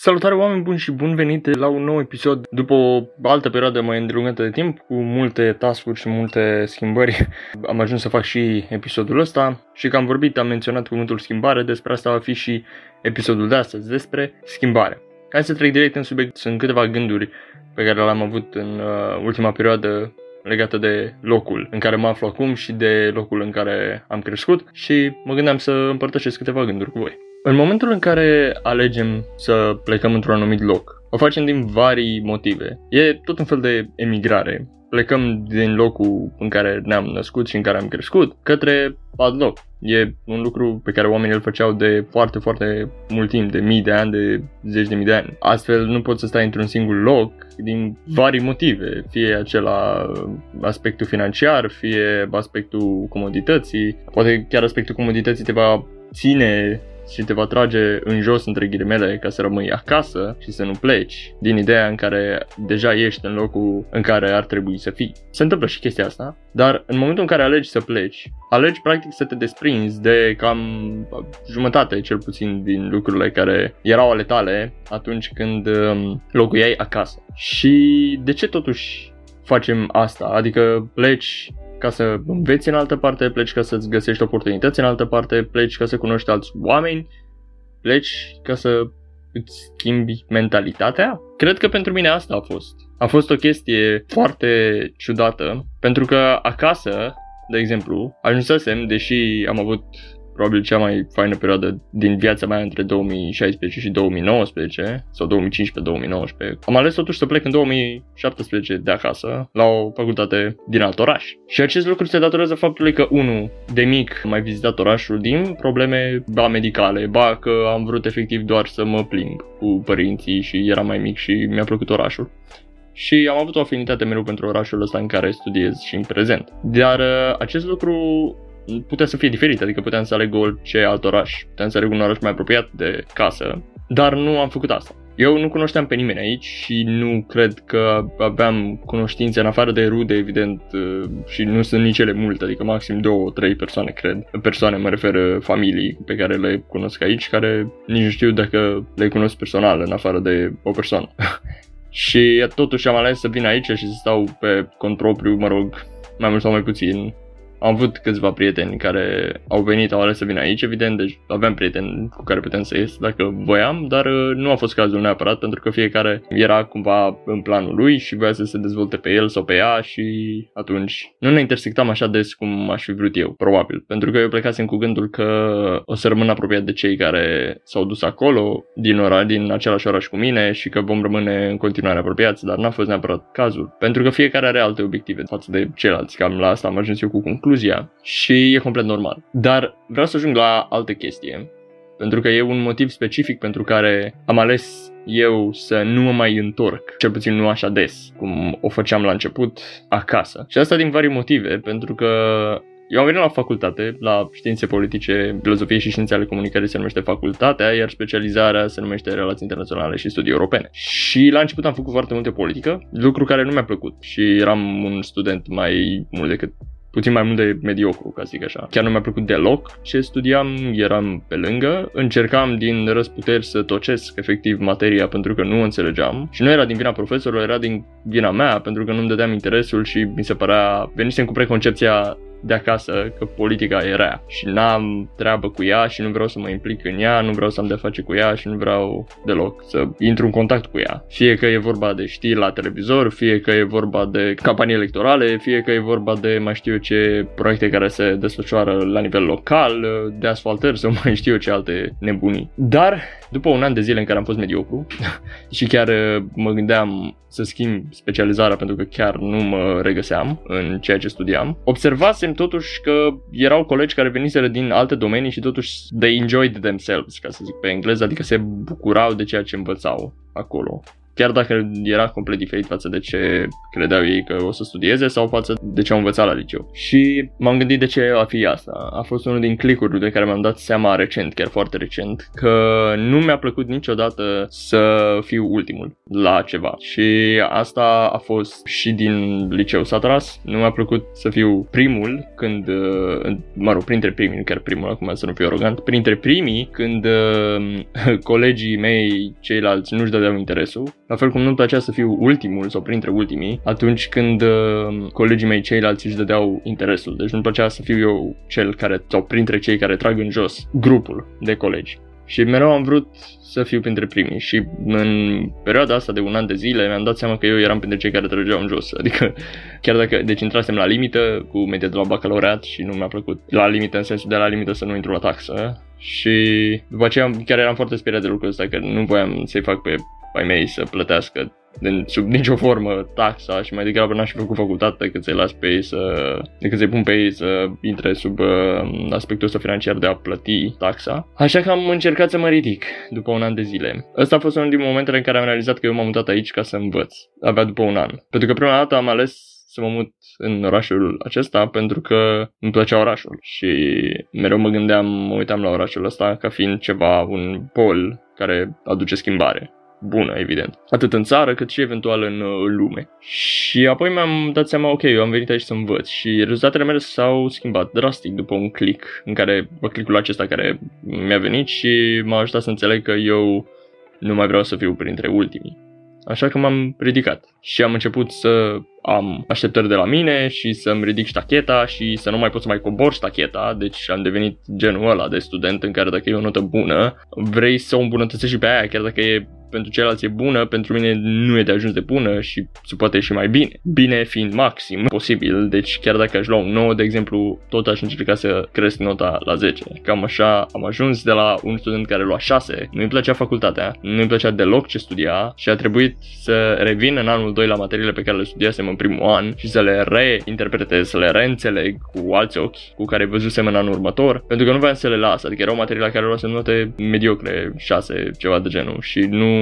Salutare oameni buni și bun venit la un nou episod după o altă perioadă mai îndelungată de timp cu multe task și multe schimbări. Am ajuns să fac și episodul ăsta și că am vorbit, am menționat cuvântul schimbare, despre asta va fi și episodul de astăzi, despre schimbare. Hai să trec direct în subiect, sunt câteva gânduri pe care le-am avut în uh, ultima perioadă legată de locul în care mă aflu acum și de locul în care am crescut și mă gândeam să împărtășesc câteva gânduri cu voi. În momentul în care alegem să plecăm într-un anumit loc, o facem din vari motive. E tot un fel de emigrare. Plecăm din locul în care ne-am născut și în care am crescut către alt loc. E un lucru pe care oamenii îl făceau de foarte, foarte mult timp, de mii de ani, de zeci de mii de ani. Astfel nu poți să stai într-un singur loc din vari motive, fie acela aspectul financiar, fie aspectul comodității, poate chiar aspectul comodității te va ține și te va trage în jos între ghilimele ca să rămâi acasă și să nu pleci din ideea în care deja ești în locul în care ar trebui să fii. Se întâmplă și chestia asta, dar în momentul în care alegi să pleci, alegi practic să te desprinzi de cam jumătate cel puțin din lucrurile care erau ale tale atunci când um, locuiai acasă. Și de ce totuși facem asta? Adică pleci ca să înveți în altă parte, pleci ca să-ți găsești oportunități în altă parte, pleci ca să cunoști alți oameni, pleci ca să îți schimbi mentalitatea? Cred că pentru mine asta a fost. A fost o chestie foarte ciudată, pentru că acasă, de exemplu, ajunsesem, deși am avut probabil cea mai faină perioadă din viața mea între 2016 și 2019 sau 2015-2019. Am ales totuși să plec în 2017 de acasă la o facultate din alt oraș. Și acest lucru se datorează faptului că, unul, de mic am mai vizitat orașul din probleme ba medicale, ba că am vrut efectiv doar să mă plimb cu părinții și eram mai mic și mi-a plăcut orașul și am avut o afinitate mereu pentru orașul ăsta în care studiez și în prezent. Dar uh, acest lucru putea să fie diferit, adică puteam să aleg orice alt oraș, puteam să aleg un oraș mai apropiat de casă, dar nu am făcut asta. Eu nu cunoșteam pe nimeni aici și nu cred că aveam cunoștințe în afară de rude, evident, uh, și nu sunt nici ele multe, adică maxim două, trei persoane, cred. Persoane mă refer familii pe care le cunosc aici, care nici nu știu dacă le cunosc personal, în afară de o persoană. și totuși am ales să vin aici și să stau pe cont propriu, mă rog, mai mult sau mai puțin, am avut câțiva prieteni care au venit, au ales să vină aici, evident, deci aveam prieteni cu care puteam să ies dacă voiam, dar uh, nu a fost cazul neapărat pentru că fiecare era cumva în planul lui și voia să se dezvolte pe el sau pe ea și atunci nu ne intersectam așa des cum aș fi vrut eu, probabil. Pentru că eu plecasem cu gândul că o să rămân apropiat de cei care s-au dus acolo din ora, din același oraș cu mine și că vom rămâne în continuare apropiați, dar n-a fost neapărat cazul. Pentru că fiecare are alte obiective față de ceilalți. Cam la asta am ajuns eu cu concluzia concluzia și e complet normal. Dar vreau să ajung la altă chestie, pentru că e un motiv specific pentru care am ales eu să nu mă mai întorc, cel puțin nu așa des, cum o făceam la început, acasă. Și asta din vari motive, pentru că eu am venit la facultate, la științe politice, filozofie și științe ale comunicării se numește facultatea, iar specializarea se numește relații internaționale și studii europene. Și la început am făcut foarte multe politică, lucru care nu mi-a plăcut și eram un student mai mult decât puțin mai mult de mediocru, ca să zic așa. Chiar nu mi-a plăcut deloc ce studiam, eram pe lângă, încercam din răsputeri să tocesc efectiv materia pentru că nu înțelegeam și nu era din vina profesorului, era din vina mea pentru că nu-mi dădeam interesul și mi se părea, venisem cu preconcepția de acasă că politica e rea și n-am treabă cu ea și nu vreau să mă implic în ea, nu vreau să am de face cu ea și nu vreau deloc să intru în contact cu ea. Fie că e vorba de știri la televizor, fie că e vorba de campanii electorale, fie că e vorba de mai știu eu ce proiecte care se desfășoară la nivel local, de asfaltări sau mai știu eu ce alte nebunii. Dar după un an de zile în care am fost mediocru și chiar mă gândeam să schimb specializarea pentru că chiar nu mă regăseam în ceea ce studiam, observasem totuși că erau colegi care veniseră din alte domenii și totuși they enjoyed themselves, ca să zic pe engleză, adică se bucurau de ceea ce învățau acolo chiar dacă era complet diferit față de ce credeau ei că o să studieze sau față de ce au învățat la liceu. Și m-am gândit de ce a fi asta. A fost unul din clicuri de care mi-am dat seama recent, chiar foarte recent, că nu mi-a plăcut niciodată să fiu ultimul la ceva. Și asta a fost și din liceu Satras. Nu mi-a plăcut să fiu primul când, mă rog, printre primii, nu chiar primul, acum să nu fiu arogant, printre primii când colegii mei ceilalți nu-și dădeau interesul, la fel cum nu-mi plăcea să fiu ultimul sau printre ultimii, atunci când uh, colegii mei ceilalți își dădeau interesul. Deci nu-mi plăcea să fiu eu cel care, sau printre cei care trag în jos grupul de colegi. Și mereu am vrut să fiu printre primii și în perioada asta de un an de zile mi-am dat seama că eu eram printre cei care trăgeau în jos. Adică chiar dacă, deci intrasem la limită cu media de la bacalaureat și nu mi-a plăcut la limită în sensul de la limită să nu intru la taxă și după aceea chiar eram foarte speriat de lucrul ăsta că nu voiam să-i fac pe ai mei să plătească din, sub nicio formă taxa și mai degrabă n-aș fi făcut facultate decât să-i las pe ei să, decât să-i pun pe ei să intre sub uh, aspectul ăsta financiar de a plăti taxa. Așa că am încercat să mă ridic după un an de zile. Ăsta a fost unul din momentele în care am realizat că eu m-am mutat aici ca să învăț, abia după un an. Pentru că prima dată am ales să mă mut în orașul acesta pentru că îmi plăcea orașul și mereu mă gândeam, mă uitam la orașul ăsta ca fiind ceva, un pol care aduce schimbare bună, evident. Atât în țară, cât și eventual în, uh, în lume. Și apoi mi-am dat seama, ok, eu am venit aici să învăț și rezultatele mele s-au schimbat drastic după un click în care, bă, clicul acesta care mi-a venit și m-a ajutat să înțeleg că eu nu mai vreau să fiu printre ultimii. Așa că m-am ridicat și am început să am așteptări de la mine și să-mi ridic ștacheta și să nu mai pot să mai cobor ștacheta, deci am devenit genul ăla de student în care dacă e o notă bună, vrei să o îmbunătățești și pe aia, chiar dacă e pentru ceilalți e bună, pentru mine nu e de ajuns de bună și se poate și mai bine. Bine fiind maxim posibil, deci chiar dacă aș lua un 9, de exemplu, tot aș încerca să cresc nota la 10. Cam așa am ajuns de la un student care lua 6, nu-i plăcea facultatea, nu-i plăcea deloc ce studia și a trebuit să revin în anul 2 la materiile pe care le studiasem în primul an și să le reinterpretez, să le reînțeleg cu alți ochi cu care văzusem în anul următor, pentru că nu voiam să le las, adică erau materii la care luasem note mediocre, 6, ceva de genul și nu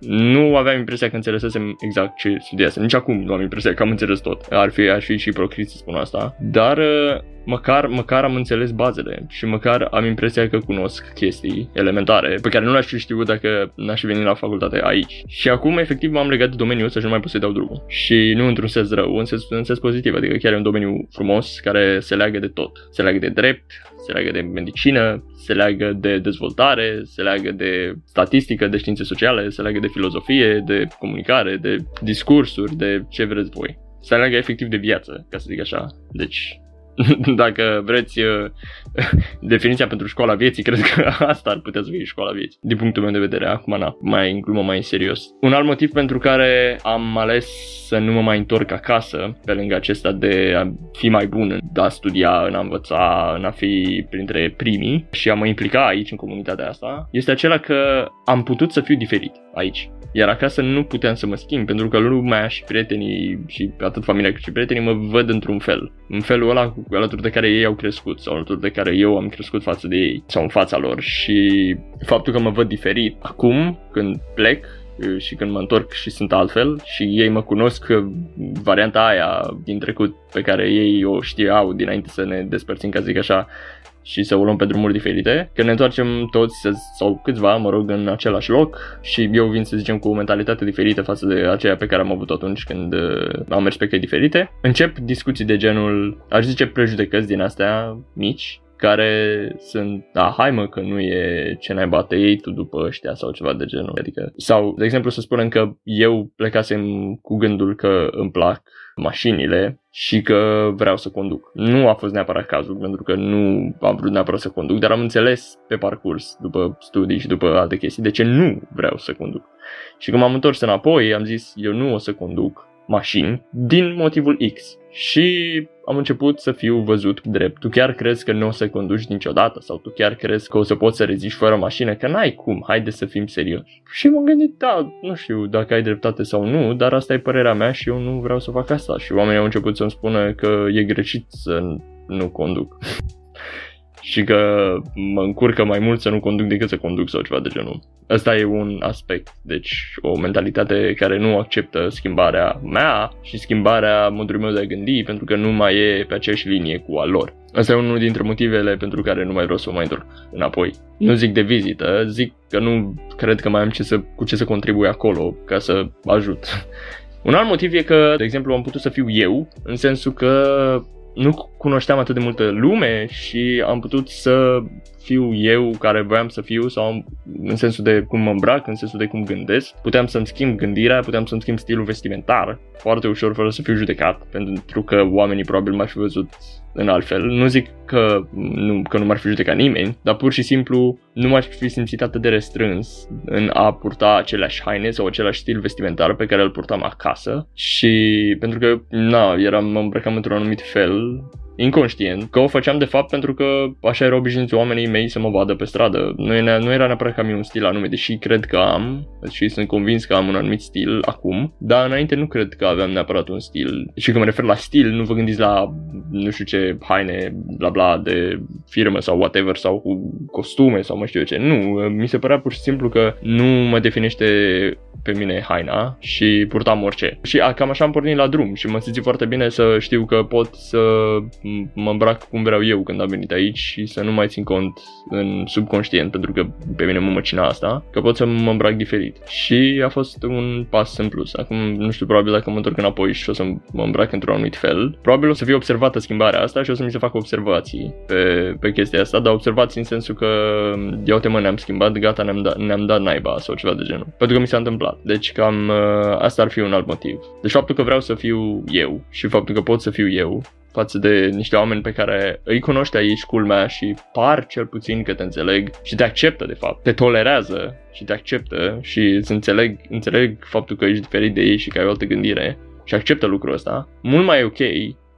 nu aveam impresia că înțelesesem exact ce studiasem. Nici acum nu am impresia că am înțeles tot. Ar fi, aș fi și procrit să spun asta. Dar uh, măcar, măcar am înțeles bazele și măcar am impresia că cunosc chestii elementare pe care nu le-aș fi știut dacă n-aș fi venit la facultate aici. Și acum efectiv m-am legat de domeniul ăsta și nu mai pot să dau drumul. Și nu într-un sens rău, în sens, în sens pozitiv, adică chiar e un domeniu frumos care se leagă de tot. Se leagă de drept, se leagă de medicină, se leagă de dezvoltare, se leagă de statistică, de științe sociale, se leagă de filozofie, de comunicare, de discursuri, de ce vreți voi. Se leagă efectiv de viață, ca să zic așa. Deci dacă vreți uh, definiția pentru școala vieții, cred că asta ar putea să fie școala vieții. Din punctul meu de vedere, acum na, mai în glumă, mai în serios. Un alt motiv pentru care am ales să nu mă mai întorc acasă, pe lângă acesta de a fi mai bun, de a studia, în a învăța, în a fi printre primii și a mă implica aici în comunitatea asta, este acela că am putut să fiu diferit aici. Iar acasă nu puteam să mă schimb pentru că lumea și prietenii și atât familia cât și prietenii mă văd într-un fel. În felul ăla alături de care ei au crescut sau alături de care eu am crescut față de ei sau în fața lor și faptul că mă văd diferit acum când plec și când mă întorc și sunt altfel și ei mă cunosc varianta aia din trecut pe care ei o știau dinainte să ne despărțim, ca zic așa, și să o luăm pe drumuri diferite. Când ne întoarcem toți sau câțiva, mă rog, în același loc și eu vin să zicem cu o mentalitate diferită față de aceea pe care am avut atunci când uh, am mers pe căi diferite. Încep discuții de genul, aș zice prejudecăți din astea mici, care sunt, da, hai mă că nu e ce n-ai bate ei tu după ăștia sau ceva de genul. Adică, sau, de exemplu, să spunem că eu plecasem cu gândul că îmi plac mașinile și că vreau să conduc. Nu a fost neapărat cazul, pentru că nu am vrut neapărat să conduc, dar am înțeles pe parcurs, după studii și după alte chestii, de ce nu vreau să conduc. Și când m-am întors înapoi, am zis, eu nu o să conduc mașini din motivul X. Și am început să fiu văzut drept. Tu chiar crezi că nu o să conduci niciodată sau tu chiar crezi că o să poți să reziști fără mașină? Că n-ai cum, haide să fim serioși. Și m-am gândit, da, nu știu dacă ai dreptate sau nu, dar asta e părerea mea și eu nu vreau să fac asta. Și oamenii au început să-mi spună că e greșit să nu conduc. Și că mă încurcă mai mult să nu conduc decât să conduc sau ceva de genul. Ăsta e un aspect, deci o mentalitate care nu acceptă schimbarea mea și schimbarea modului meu de a gândi pentru că nu mai e pe aceeași linie cu a lor. Asta e unul dintre motivele pentru care nu mai vreau să o mai întorc înapoi. Nu zic de vizită, zic că nu cred că mai am ce să, cu ce să contribui acolo ca să ajut. Un alt motiv e că, de exemplu, am putut să fiu eu, în sensul că nu cunoșteam atât de multă lume și am putut să fiu eu care voiam să fiu sau în sensul de cum mă îmbrac, în sensul de cum gândesc. Puteam să-mi schimb gândirea, puteam să-mi schimb stilul vestimentar foarte ușor fără să fiu judecat, pentru că oamenii probabil m-ar fi văzut în altfel. Nu zic că nu, că nu m-ar fi judecat nimeni, dar pur și simplu nu m-aș fi simțit atât de restrâns în a purta aceleași haine sau același stil vestimentar pe care îl purtam acasă și pentru că, na, eram, mă îmbrăcam într-un anumit fel inconștient, că o făceam de fapt pentru că așa erau obișnuiți oamenii mei să mă vadă pe stradă. Nu, era, nu era neapărat că am un stil anume, deși cred că am și sunt convins că am un anumit stil acum, dar înainte nu cred că aveam neapărat un stil. Și când mă refer la stil, nu vă gândiți la nu știu ce haine, bla bla, de firmă sau whatever, sau cu costume sau mă știu eu ce. Nu, mi se părea pur și simplu că nu mă definește pe mine haina și purtam orice. Și a, cam așa am pornit la drum și mă simți foarte bine să știu că pot să mă îmbrac cum vreau eu când am venit aici și să nu mai țin cont în subconștient, pentru că pe mine mă măcina asta, că pot să mă îmbrac diferit. Și a fost un pas în plus. Acum nu știu probabil dacă mă întorc înapoi și o să mă îmbrac într-un anumit fel. Probabil o să fie observată schimbarea asta și o să mi se facă observații pe, pe chestia asta, dar observații în sensul că ia uite mă, ne-am schimbat, gata, ne-am, da, ne-am dat naiba sau ceva de genul. Pentru că mi s-a întâmplat. Deci cam uh, asta ar fi un alt motiv. Deci faptul că vreau să fiu eu și faptul că pot să fiu eu față de niște oameni pe care îi cunoști aici, culmea, și par cel puțin că te înțeleg și te acceptă, de fapt. Te tolerează și te acceptă și îți înțeleg, înțeleg faptul că ești diferit de ei și că ai o altă gândire și acceptă lucrul ăsta, mult mai ok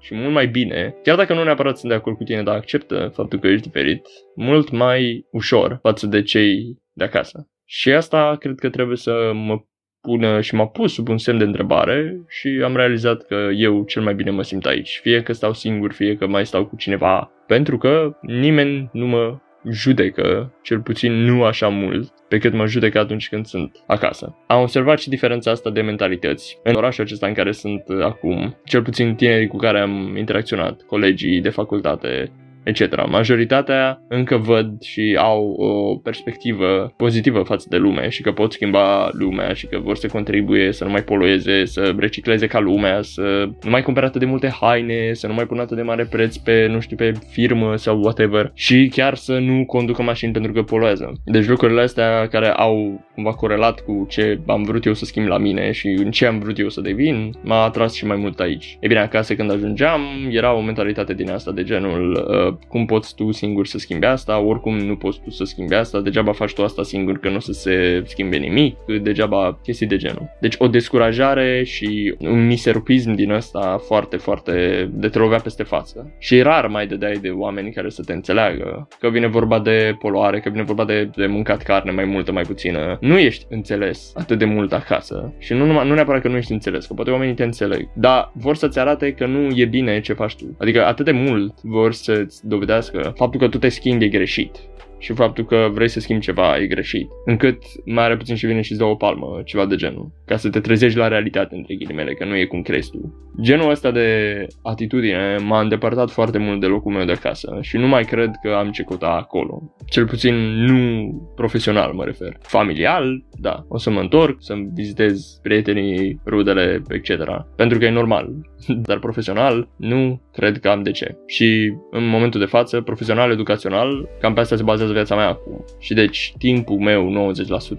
și mult mai bine, chiar dacă nu neapărat sunt de acord cu tine, dar acceptă faptul că ești diferit, mult mai ușor față de cei de acasă. Și asta cred că trebuie să mă pună și m-a pus sub un semn de întrebare și am realizat că eu cel mai bine mă simt aici. Fie că stau singur, fie că mai stau cu cineva, pentru că nimeni nu mă judecă, cel puțin nu așa mult, pe cât mă judecă atunci când sunt acasă. Am observat și diferența asta de mentalități. În orașul acesta în care sunt acum, cel puțin tinerii cu care am interacționat, colegii de facultate, etc. Majoritatea încă văd și au o perspectivă pozitivă față de lume și că pot schimba lumea și că vor să contribuie să nu mai polueze, să recicleze ca lumea, să nu mai cumpere atât de multe haine, să nu mai pună atât de mare preț pe, nu știu, pe firmă sau whatever și chiar să nu conducă mașini pentru că poluează. Deci lucrurile astea care au cumva corelat cu ce am vrut eu să schimb la mine și în ce am vrut eu să devin, m-a atras și mai mult aici. E bine, acasă când ajungeam, era o mentalitate din asta de genul uh, cum poți tu singur să schimbi asta, oricum nu poți tu să schimbi asta, degeaba faci tu asta singur că nu o să se schimbe nimic, degeaba chestii de genul. Deci o descurajare și un miserupism din ăsta foarte, foarte de te lovea peste față. Și rar mai dădeai de oameni care să te înțeleagă, că vine vorba de poluare, că vine vorba de, de mâncat carne mai multă, mai puțină. Nu ești înțeles atât de mult acasă și nu, numai, nu neapărat că nu ești înțeles, că poate oamenii te înțeleg, dar vor să-ți arate că nu e bine ce faci tu. Adică atât de mult vor să-ți dovedească faptul că tu te schimbi e greșit și faptul că vrei să schimbi ceva e greșit. Încât mai are puțin și vine și dă o palmă, ceva de genul. Ca să te trezești la realitate, între ghilimele, că nu e cum crezi tu. Genul ăsta de atitudine m-a îndepărtat foarte mult de locul meu de acasă și nu mai cred că am ce căuta acolo. Cel puțin nu profesional mă refer. Familial, da, o să mă întorc, să-mi vizitez prietenii, rudele, etc. Pentru că e normal. Dar profesional, nu cred că am de ce. Și în momentul de față, profesional, educațional, cam pe asta se bazează viața mea acum. Și deci timpul meu,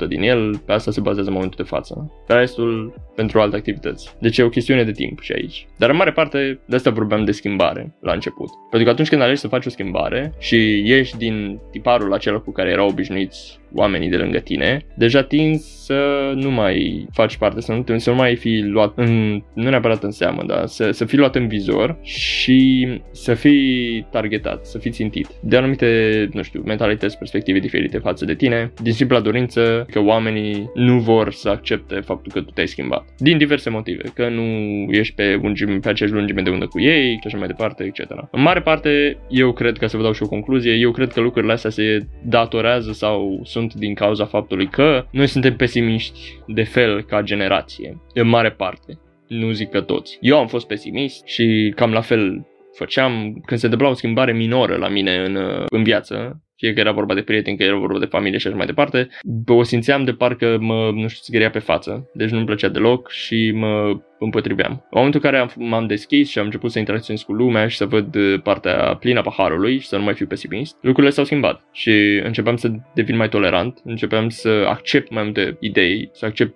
90% din el, pe asta se bazează în momentul de față. Pe restul, pentru alte activități. Deci e o chestiune de timp și aici. Dar în mare parte, de asta vorbeam de schimbare la început. Pentru că atunci când alegi să faci o schimbare și ieși din tiparul acela cu care erau obișnuiți oamenii de lângă tine, deja tinzi să nu mai faci parte, să nu, să nu mai fi luat în, nu neapărat în seamă, dar să, să fii luat în vizor și să fii targetat, să fii țintit de anumite, nu știu, mentalități, perspective diferite față de tine, din simpla dorință că oamenii nu vor să accepte faptul că tu te-ai schimbat. Din diverse motive, că nu ești pe, lungime, pe aceeași lungime de undă cu ei și așa mai departe, etc. În mare parte, eu cred, ca să vă dau și o concluzie, eu cred că lucrurile astea se datorează sau sunt din cauza faptului că noi suntem pesimiști de fel ca generație, în mare parte. Nu zic că toți. Eu am fost pesimist și cam la fel făceam când se întâmpla o schimbare minoră la mine în, în viață, fie că era vorba de prieteni, că era vorba de familie și așa mai departe, o simțeam de parcă mă, nu știu, zgâria pe față, deci nu-mi plăcea deloc și mă împotriveam. În momentul în care am, m-am deschis și am început să interacționez cu lumea și să văd uh, partea plină a paharului și să nu mai fiu pesimist, lucrurile s-au schimbat și începeam să devin mai tolerant, începeam să accept mai multe idei, să accept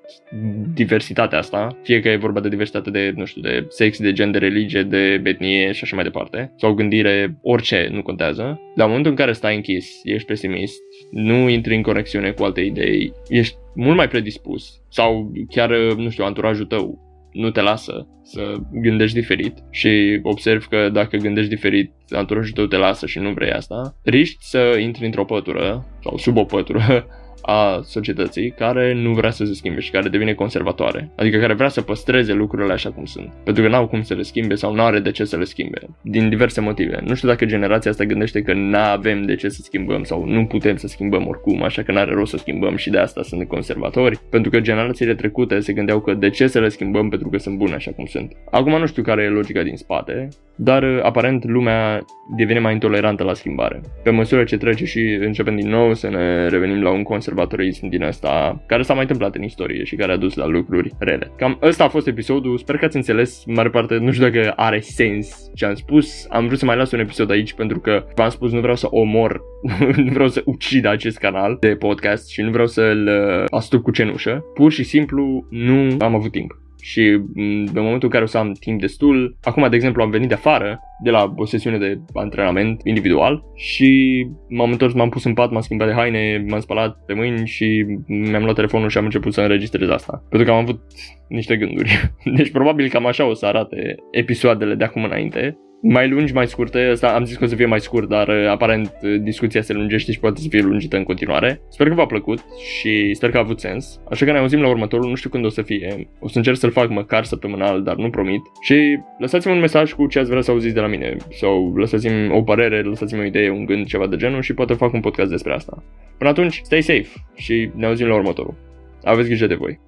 diversitatea asta, fie că e vorba de diversitate de, nu știu, de sex, de gen, de religie, de etnie și așa mai departe, sau gândire, orice, nu contează. La momentul în care stai închis, ești pesimist, nu intri în conexiune cu alte idei, ești mult mai predispus sau chiar, nu știu, anturajul tău nu te lasă să gândești diferit și observ că dacă gândești diferit, anturajul tău te lasă și nu vrei asta, riști să intri într-o pătură sau sub o pătură a societății care nu vrea să se schimbe și care devine conservatoare. Adică care vrea să păstreze lucrurile așa cum sunt. Pentru că n-au cum să le schimbe sau nu are de ce să le schimbe. Din diverse motive. Nu știu dacă generația asta gândește că nu avem de ce să schimbăm sau nu putem să schimbăm oricum, așa că n-are rost să schimbăm și de asta sunt conservatori. Pentru că generațiile trecute se gândeau că de ce să le schimbăm pentru că sunt bune așa cum sunt. Acum nu știu care e logica din spate, dar aparent lumea devine mai intolerantă la schimbare. Pe măsură ce trece și începem din nou să ne revenim la un conservator conservatorism din asta care s-a mai întâmplat în istorie și care a dus la lucruri rele. Cam ăsta a fost episodul, sper că ați înțeles, în mare parte, nu știu dacă are sens ce am spus, am vrut să mai las un episod aici pentru că v-am spus nu vreau să omor, nu vreau să ucid acest canal de podcast și nu vreau să-l uh, astup cu cenușă, pur și simplu nu am avut timp și în momentul în care o să am timp destul, acum de exemplu am venit de afară, de la o sesiune de antrenament individual și m-am întors, m-am pus în pat, m-am schimbat de haine, m-am spălat pe mâini și mi-am luat telefonul și am început să înregistrez asta. Pentru că am avut niște gânduri. Deci probabil cam așa o să arate episoadele de acum înainte mai lungi, mai scurte. Asta am zis că o să fie mai scurt, dar uh, aparent uh, discuția se lungește și poate să fie lungită în continuare. Sper că v-a plăcut și sper că a avut sens. Așa că ne auzim la următorul, nu știu când o să fie. O să încerc să-l fac măcar săptămânal, dar nu promit. Și lăsați-mi un mesaj cu ce ați vrea să auziți de la mine. Sau lăsați-mi o părere, lăsați-mi o idee, un gând, ceva de genul și poate fac un podcast despre asta. Până atunci, stay safe și ne auzim la următorul. Aveți grijă de voi.